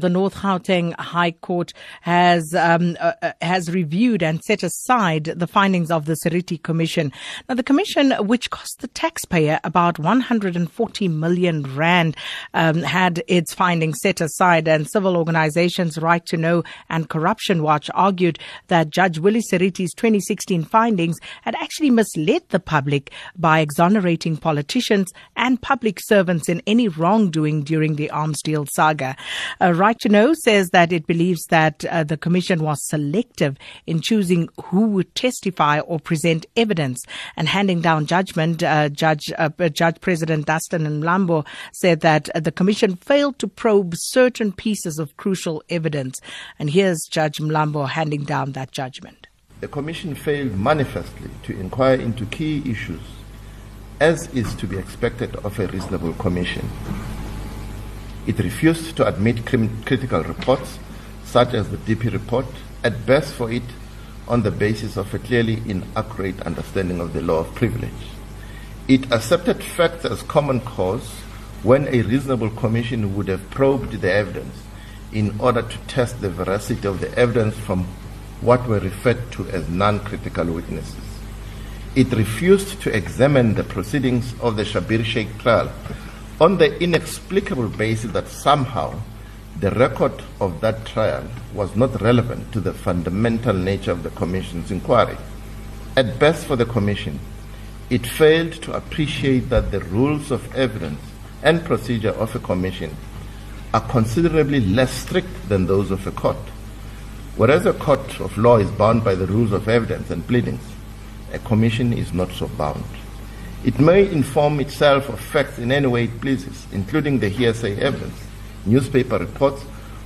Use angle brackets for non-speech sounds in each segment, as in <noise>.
The North Gauteng High Court has um, uh, uh, has reviewed and set aside the findings of the Seriti Commission. Now, the commission, which cost the taxpayer about 140 million rand, um, had its findings set aside, and civil organizations Right to Know and Corruption Watch argued that Judge Willie Seriti's 2016 findings had actually misled the public by exonerating politicians and public servants in any wrongdoing during the arms deal saga. Uh, right to Know says that it believes that uh, the Commission was selective in choosing who would testify or present evidence. And handing down judgment, uh, Judge uh, Judge President Dunstan Mlambo said that uh, the Commission failed to probe certain pieces of crucial evidence. And here's Judge Mlambo handing down that judgment. The Commission failed manifestly to inquire into key issues, as is to be expected of a reasonable Commission. It refused to admit critical reports, such as the DP report, at best for it on the basis of a clearly inaccurate understanding of the law of privilege. It accepted facts as common cause when a reasonable commission would have probed the evidence in order to test the veracity of the evidence from what were referred to as non critical witnesses. It refused to examine the proceedings of the Schabir Shaik trial on the inexplicable basis that somehow the record of that trial was not relevant to the fundamental nature of the Commission's inquiry. At best for the Commission, it failed to appreciate that the rules of evidence and procedure of a Commission are considerably less strict than those of a court. Whereas a court of law is bound by the rules of evidence and pleadings, a Commission is not so bound. It may inform itself of facts in any way it pleases, including the hearsay evidence, newspaper reports,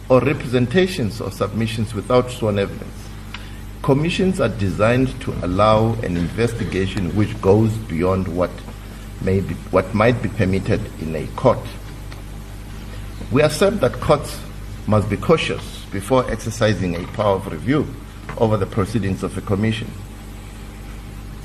or representations or submissions without sworn evidence. Commissions are designed to allow an investigation which goes beyond what, may be, what might be permitted in a court. We accept that courts must be cautious before exercising a power of review over the proceedings of a commission.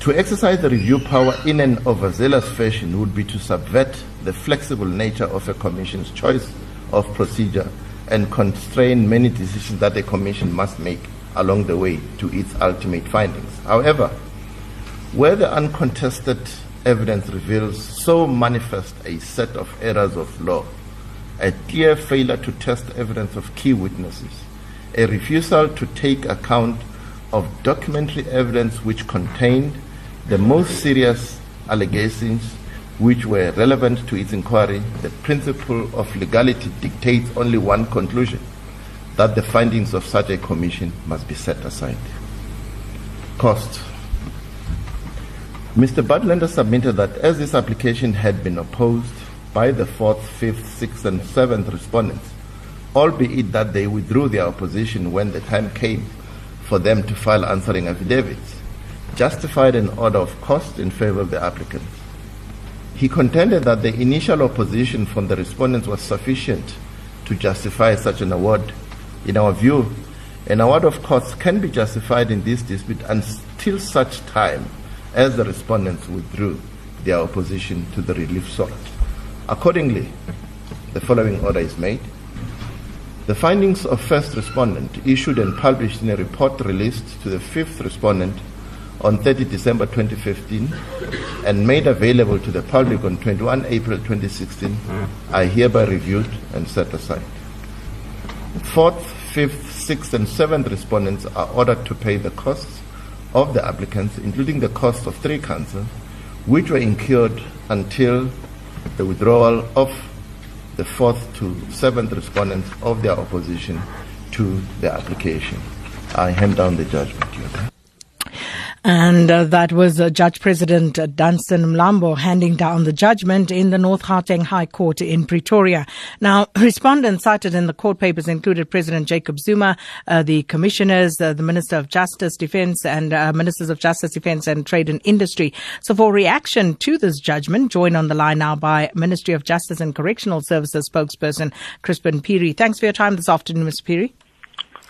To exercise the review power in an overzealous fashion would be to subvert the flexible nature of a commission's choice of procedure and constrain many decisions that a commission must make along the way to its ultimate findings. However, where the uncontested evidence reveals so manifest a set of errors of law, a clear failure to test evidence of key witnesses, a refusal to take account of documentary evidence which contained the most serious allegations which were relevant to its inquiry, the principle of legality dictates only one conclusion that the findings of such a commission must be set aside. Cost. Mr. Budlender submitted that as this application had been opposed by the fourth, fifth, sixth, and seventh respondents, albeit that they withdrew their opposition when the time came for them to file answering affidavits, justified an order of cost in favor of the applicant. He contended that the initial opposition from the respondents was sufficient to justify such an award. In our view, an award of costs can be justified in this dispute until such time as the respondents withdrew their opposition to the relief sought. Accordingly, the following order is made. The findings of first respondent issued and published in a report released to the fifth respondent on 30 December 2015 and made available to the public on 21 April 2016 are hereby reviewed and set aside. Fourth, fifth, sixth, and seventh respondents are ordered to pay the costs of the applicants, including the costs of three counsel, which were incurred until the withdrawal of the fourth to seventh respondents of their opposition to the application. I hand down the judgment. And uh, that was uh, Judge President uh, Dunstan Mlambo handing down the judgment in the North Gauteng High Court in Pretoria. Now, <clears throat> respondents cited in the court papers included President Jacob Zuma, uh, the commissioners, uh, the Minister of Justice, Defence, and uh, Ministers of Justice, Defence, and Trade and Industry. So, for reaction to this judgment, joined on the line now by Ministry of Justice and Correctional Services spokesperson Chrispin Phiri. Thanks for your time this afternoon, Mr. Phiri.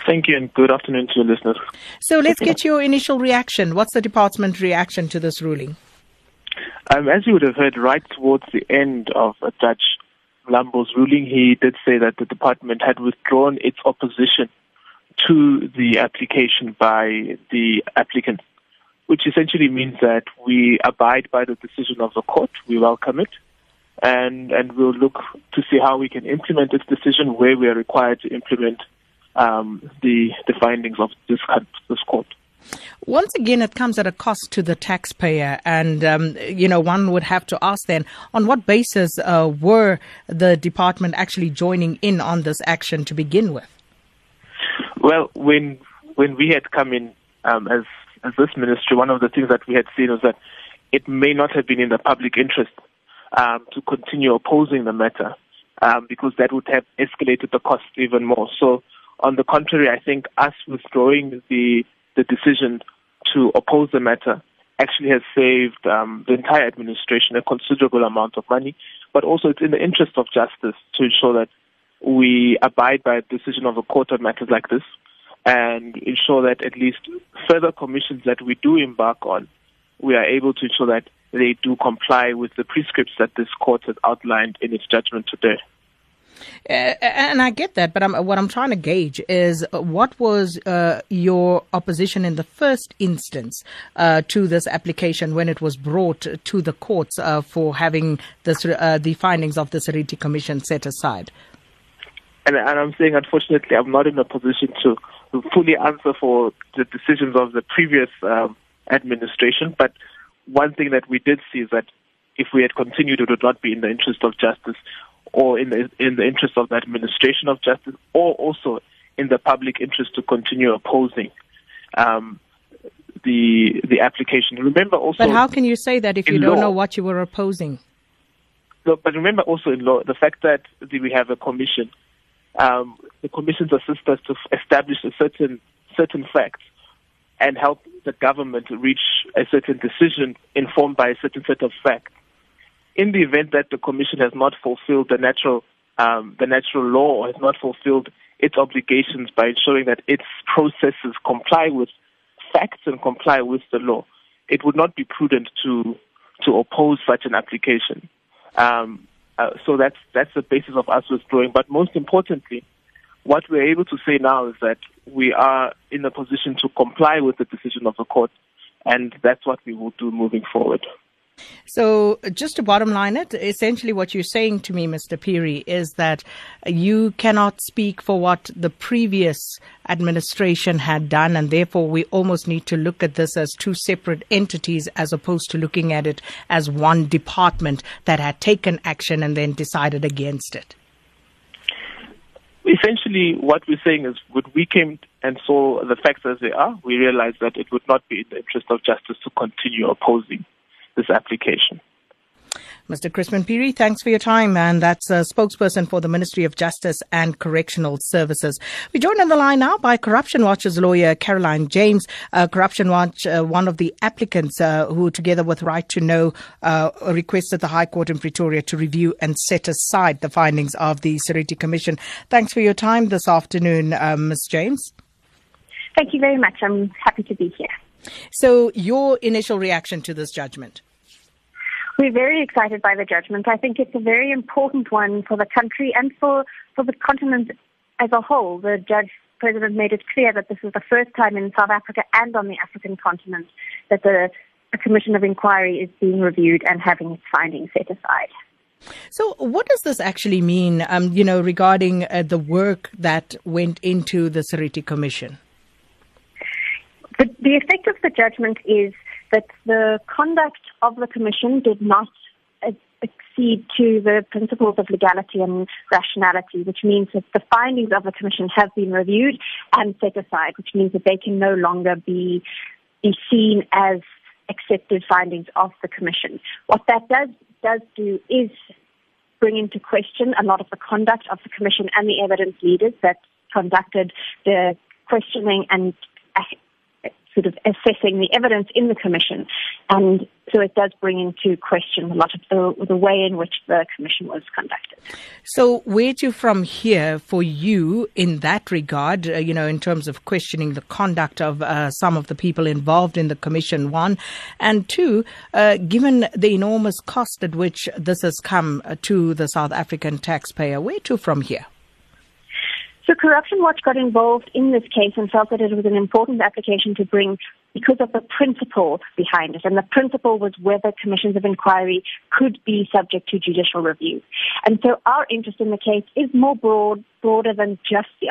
Thank you, and good afternoon to your listeners. So let's get your initial reaction. What's the department's reaction to this ruling? Um, as you would have heard, right towards the end of Judge Mlambo's ruling, he did say that the department had withdrawn its opposition to the application by the applicant, which essentially means that we abide by the decision of the court. We welcome it. And, and we'll look to see how we can implement this decision where we are required to implement um, the, the findings of this, this court. Once again, it comes at a cost to the taxpayer, and um, you know one would have to ask then, on what basis uh, were the department actually joining in on this action to begin with? Well, when when we had come in um, as as this ministry, one of the things that we had seen was that it may not have been in the public interest um, to continue opposing the matter um, because that would have escalated the cost even more. So, on the contrary, I think us withdrawing the the decision to oppose the matter actually has saved um, the entire administration a considerable amount of money, but also it's in the interest of justice to ensure that we abide by a decision of a court on matters like this and ensure that at least further commissions that we do embark on, we are able to ensure that they do comply with the prescripts that this court has outlined in its judgment today. And I get that, but I'm, what I'm trying to gauge is uh, what was uh, your opposition in the first instance uh, to this application when it was brought to the courts uh, for having this, uh, the findings of the Seriti Commission set aside? And, and I'm saying, unfortunately, I'm not in a position to fully answer for the decisions of the previous um, administration. But one thing that we did see is that if we had continued, it would not be in the interest of justice or in the, in the interest of the administration of justice or also in the public interest to continue opposing um, the the application. Remember also. But how can you say that if you don't law, know what you were opposing? No, but remember also in law the fact that we have a commission. Um, the commissions assist us to establish a certain certain facts and help the government reach a certain decision informed by a certain set of facts in the event that the commission has not fulfilled the natural um, the natural law or has not fulfilled its obligations by ensuring that its processes comply with facts and comply with the law, it would not be prudent to to oppose such an application. Um, uh, so that's that's the basis of us withdrawing. But most importantly, what we're able to say now is that we are in a position to comply with the decision of the court, and that's what we will do moving forward. So, just to bottom line it, essentially what you're saying to me, Mr. Phiri, is that you cannot speak for what the previous administration had done, and therefore we almost need to look at this as two separate entities as opposed to looking at it as one department that had taken action and then decided against it. Essentially, what we're saying is when we came and saw the facts as they are, we realized that it would not be in the interest of justice to continue opposing this application. Mr. Chrispin Phiri, thanks for your time. And that's a spokesperson for the Ministry of Justice and Correctional Services. We're joined on the line now by Corruption Watch's lawyer, Caroline James. Uh, Corruption Watch, uh, one of the applicants uh, who, together with Right to Know, uh, requested the High Court in Pretoria to review and set aside the findings of the Seriti Commission. Thanks for your time this afternoon, uh, Ms. James. Thank you very much. I'm happy to be here. So, your initial reaction to this judgment? We're very excited by the judgment. I think it's a very important one for the country and for, for the continent as a whole. The judge president made it clear that this is the first time in South Africa and on the African continent that the a commission of inquiry is being reviewed and having its findings set aside. So, what does this actually mean, um, you know, regarding uh, the work that went into the Seriti Commission? The, the effect of the judgment is that the conduct of the Commission did not accede to the principles of legality and rationality, which means that the findings of the Commission have been reviewed and set aside, which means that they can no longer be, be seen as accepted findings of the Commission. What that does does do is bring into question a lot of the conduct of the Commission and the evidence leaders that conducted the questioning and sort of assessing the evidence in the commission. And so it does bring into question a lot of the, the way in which the commission was conducted. So where to from here for you in that regard, uh, you know, in terms of questioning the conduct of uh, some of the people involved in the commission, one, and two, uh, given the enormous cost at which this has come uh, to the South African taxpayer, where to from here? So Corruption Watch got involved in this case and felt that it was an important application to bring because of the principle behind it. And the principle was whether commissions of inquiry could be subject to judicial review. And so our interest in the case is more broad, broader than just the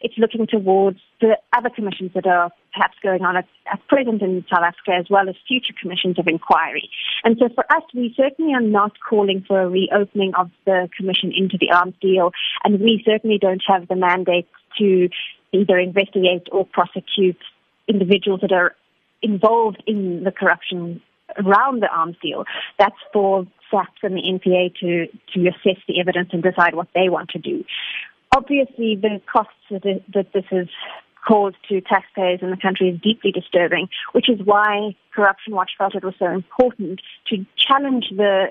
it's looking towards the other commissions that are perhaps going on at, at, present in South Africa as well as future commissions of inquiry. And so for us, we certainly are not calling for a reopening of the commission into the arms deal, and we certainly don't have the mandate to either investigate or prosecute individuals that are involved in the corruption around the arms deal. That's for SAPS and the NPA to, to assess the evidence and decide what they want to do. Obviously, the costs that, this has caused to taxpayers in the country is deeply disturbing, which is why Corruption Watch felt it was so important to challenge the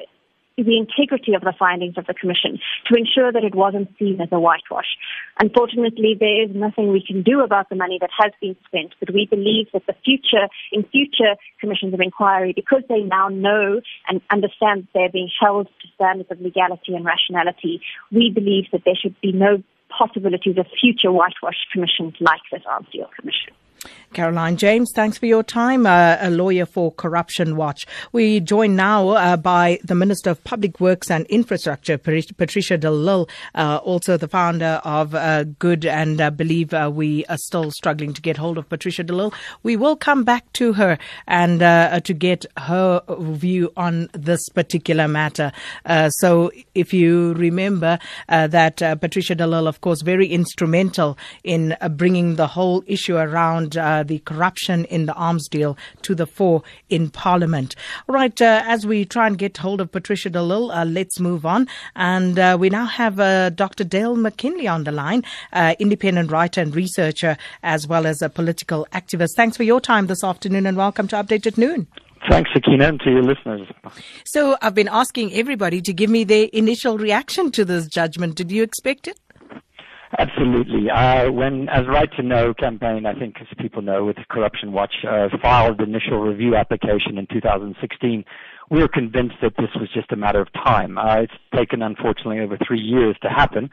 the integrity of the findings of the Commission to ensure that it wasn't seen as a whitewash. Unfortunately, there is nothing we can do about the money that has been spent, but we believe that the future, in future commissions of inquiry, because they now know and understand that they're being held to standards of legality and rationality, we believe that there should be no possibilities of future whitewash commissions like this Arms Deal Commission. Caroline James, thanks for your time, uh, a lawyer for Corruption Watch. We join now uh, by the Minister of Public Works and Infrastructure, Patricia de Lille, uh, also the founder of uh, Good, and I uh, believe uh, we are still struggling to get hold of Patricia de Lille. We will come back to her and to get her view on this particular matter. so, if you remember that Patricia de Lille, of course, very instrumental in bringing the whole issue around the corruption in the arms deal to the fore in Parliament. All right, uh, as we try and get hold of Patricia de Lille, uh, let's move on. And uh, we now have uh, Dr. Dale McKinley on the line, uh, independent writer and researcher, as well as a political activist. Thanks for your time this afternoon and welcome to Update at Noon. Thanks, Sakina, and to your listeners. So, I've been asking everybody to give me their initial reaction to this judgment. Did you expect it? Absolutely. Uh, when, as Right to Know campaign, I think as people know, with Corruption Watch, uh, filed the initial review application in 2016, we were convinced that this was just a matter of time. Uh, it's taken, unfortunately, over three years to happen,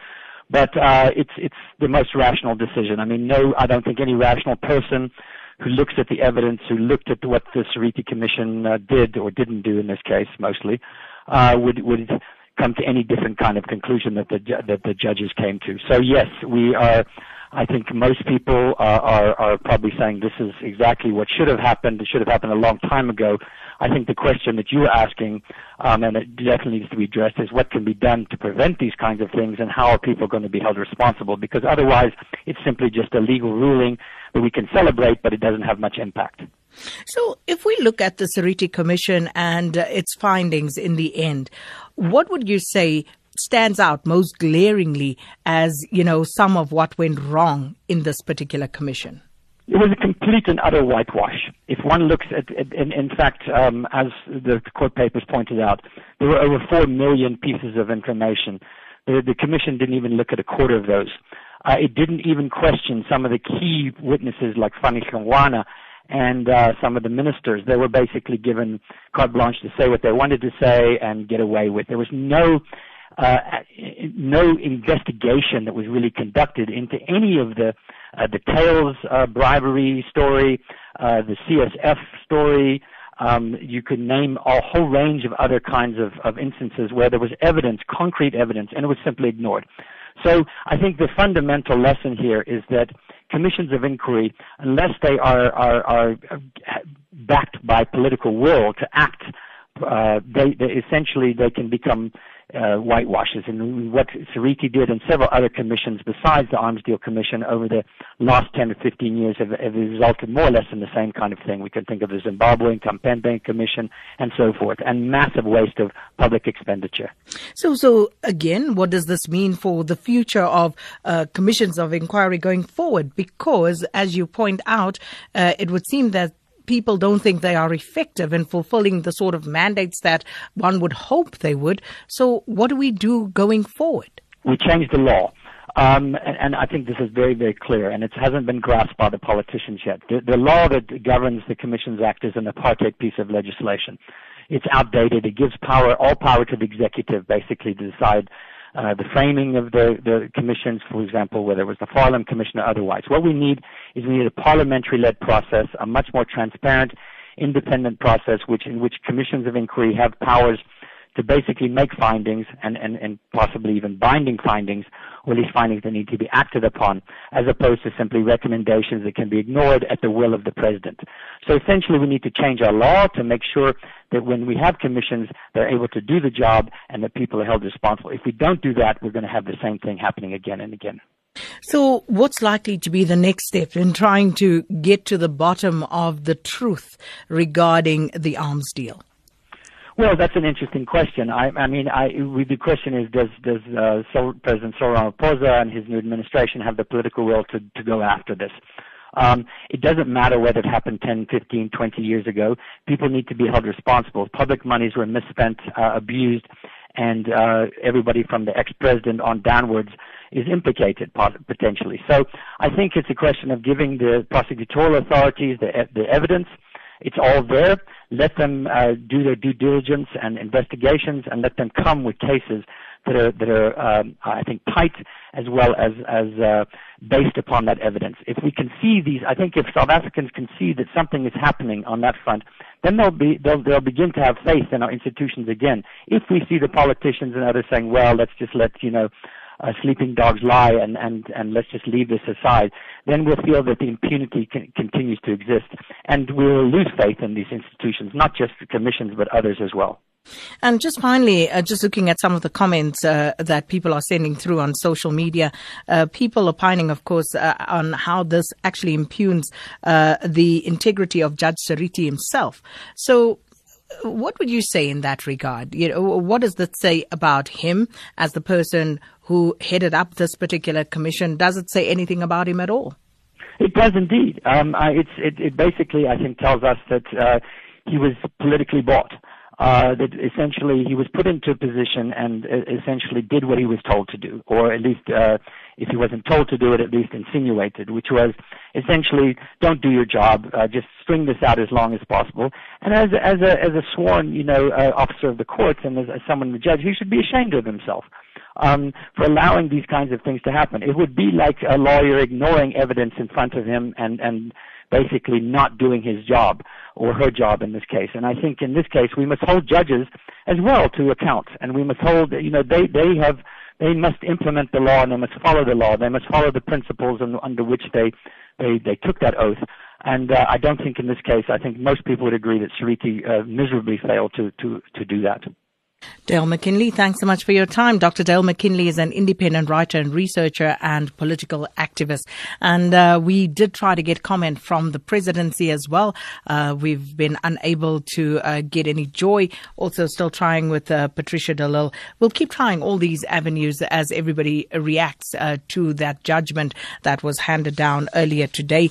but uh, it's it's the most rational decision. I mean, no, I don't think any rational person who looks at the evidence, who looked at what the Seriti Commission uh, did or didn't do in this case, mostly, uh, would would come to any different kind of conclusion that the that the judges came to. So yes, we are. I think most people are, are, are probably saying this is exactly what should have happened. It should have happened a long time ago. I think the question that you are asking, um, and it definitely needs to be addressed, is what can be done to prevent these kinds of things, and how are people going to be held responsible? Because otherwise, it's simply just a legal ruling that we can celebrate, but it doesn't have much impact. So, if we look at the Seriti Commission and uh, its findings in the end, what would you say stands out most glaringly as, you know, some of what went wrong in this particular commission? It was a complete and utter whitewash. If one looks at, in, in fact, um, as the court papers pointed out, there were over four million pieces of information. The, the commission didn't even look at a quarter of those. Uh, it didn't even question some of the key witnesses like Fana Hlongwane and uh, some of the ministers. They were basically given carte blanche to say what they wanted to say and get away with. There was no uh, no investigation that was really conducted into any of the uh, the Thales uh, bribery story, uh, the CSF story. Um, you could name a whole range of other kinds of, of instances where there was evidence, concrete evidence, and it was simply ignored. So I think the fundamental lesson here is that commissions of inquiry, unless they are, are, are backed by political will to act uh, they, they essentially they can become uh, whitewashes. And what Seriti did and several other commissions besides the Arms Deal Commission over the last 10 or 15 years have, have resulted more or less in the same kind of thing. We can think of the Zimbabwean Bank Commission and so forth, and massive waste of public expenditure. So, so again, what does this mean for the future of uh, commissions of inquiry going forward? Because, as you point out, uh, it would seem that people don't think they are effective in fulfilling the sort of mandates that one would hope they would. So, what do we do going forward? We change the law. Um, and, and, I think this is very, very clear, and it hasn't been grasped by the politicians yet. The, the law that governs the Commissions Act is an apartheid piece of legislation. It's outdated. It gives power, all power to the executive, basically, to decide uh, the framing of the, the commissions, for example, whether it was the Farlam Commission or otherwise. What we need is we need a parliamentary-led process, a much more transparent, independent process, which in which commissions of inquiry have powers to basically make findings and, and, and possibly even binding findings, or at least findings that need to be acted upon, as opposed to simply recommendations that can be ignored at the will of the president. So essentially we need to change our law to make sure that when we have commissions, they're able to do the job and that people are held responsible. If we don't do that, we're going to have the same thing happening again and again. So, what's likely to be the next step in trying to get to the bottom of the truth regarding the arms deal? Well, that's an interesting question. I, I mean, I, the question is, does does uh, President Cyril Ramaphosa and his new administration have the political will to, to go after this? Um, it doesn't matter whether it happened 10, 15, 20 years ago. People need to be held responsible. Public monies were misspent, uh, abused, and uh, everybody from the ex-president on downwards is implicated potentially. So I think it's a question of giving the prosecutorial authorities the, the evidence it's all there. Let them uh, do their due diligence and investigations, and let them come with cases that are that are um, I think tight as well as as uh, based upon that evidence. If we can see these, I think if South Africans can see that something is happening on that front, then they'll be they'll they'll begin to have faith in our institutions again. If we see the politicians and others saying, well, let's just let you know uh, sleeping dogs lie and, and, and let's just leave this aside, then we'll feel that the impunity can, continues to exist. And we'll lose faith in these institutions, not just the commissions, but others as well. And just finally, uh, just looking at some of the comments uh, that people are sending through on social media, uh, people opining, of course, uh, on how this actually impugns uh, the integrity of Judge Seriti himself. So, what would you say in that regard? You know, what does that say about him as the person who headed up this particular commission? Does it say anything about him at all? It does indeed. Um, I, it, it, basically, I think, tells us that uh, he was politically bought. Uh, that essentially he was put into a position and uh, essentially did what he was told to do, or at least uh, if he wasn't told to do it, at least insinuated, which was essentially don't do your job, uh, just string this out as long as possible. And as as a as a sworn you know uh, officer of the courts and as, as someone the judge, he should be ashamed of himself. Um, for allowing these kinds of things to happen. It would be like a lawyer ignoring evidence in front of him and, and basically not doing his job or her job in this case. And I think in this case we must hold judges as well to account, and we must hold you know they they have they must implement the law and they must follow the law. They must follow the principles in, under which they they they took that oath. And uh, I don't think in this case, I think most people would agree that Seriti uh, miserably failed to to to do that. Dale McKinley, thanks so much for your time. Dr. Dale McKinley is an independent writer and researcher and political activist. And uh, we did try to get comment from the presidency as well. Uh, we've been unable to uh, get any joy. Also, still trying with uh, Patricia de Lille. We'll keep trying all these avenues as everybody reacts uh, to that judgment that was handed down earlier today.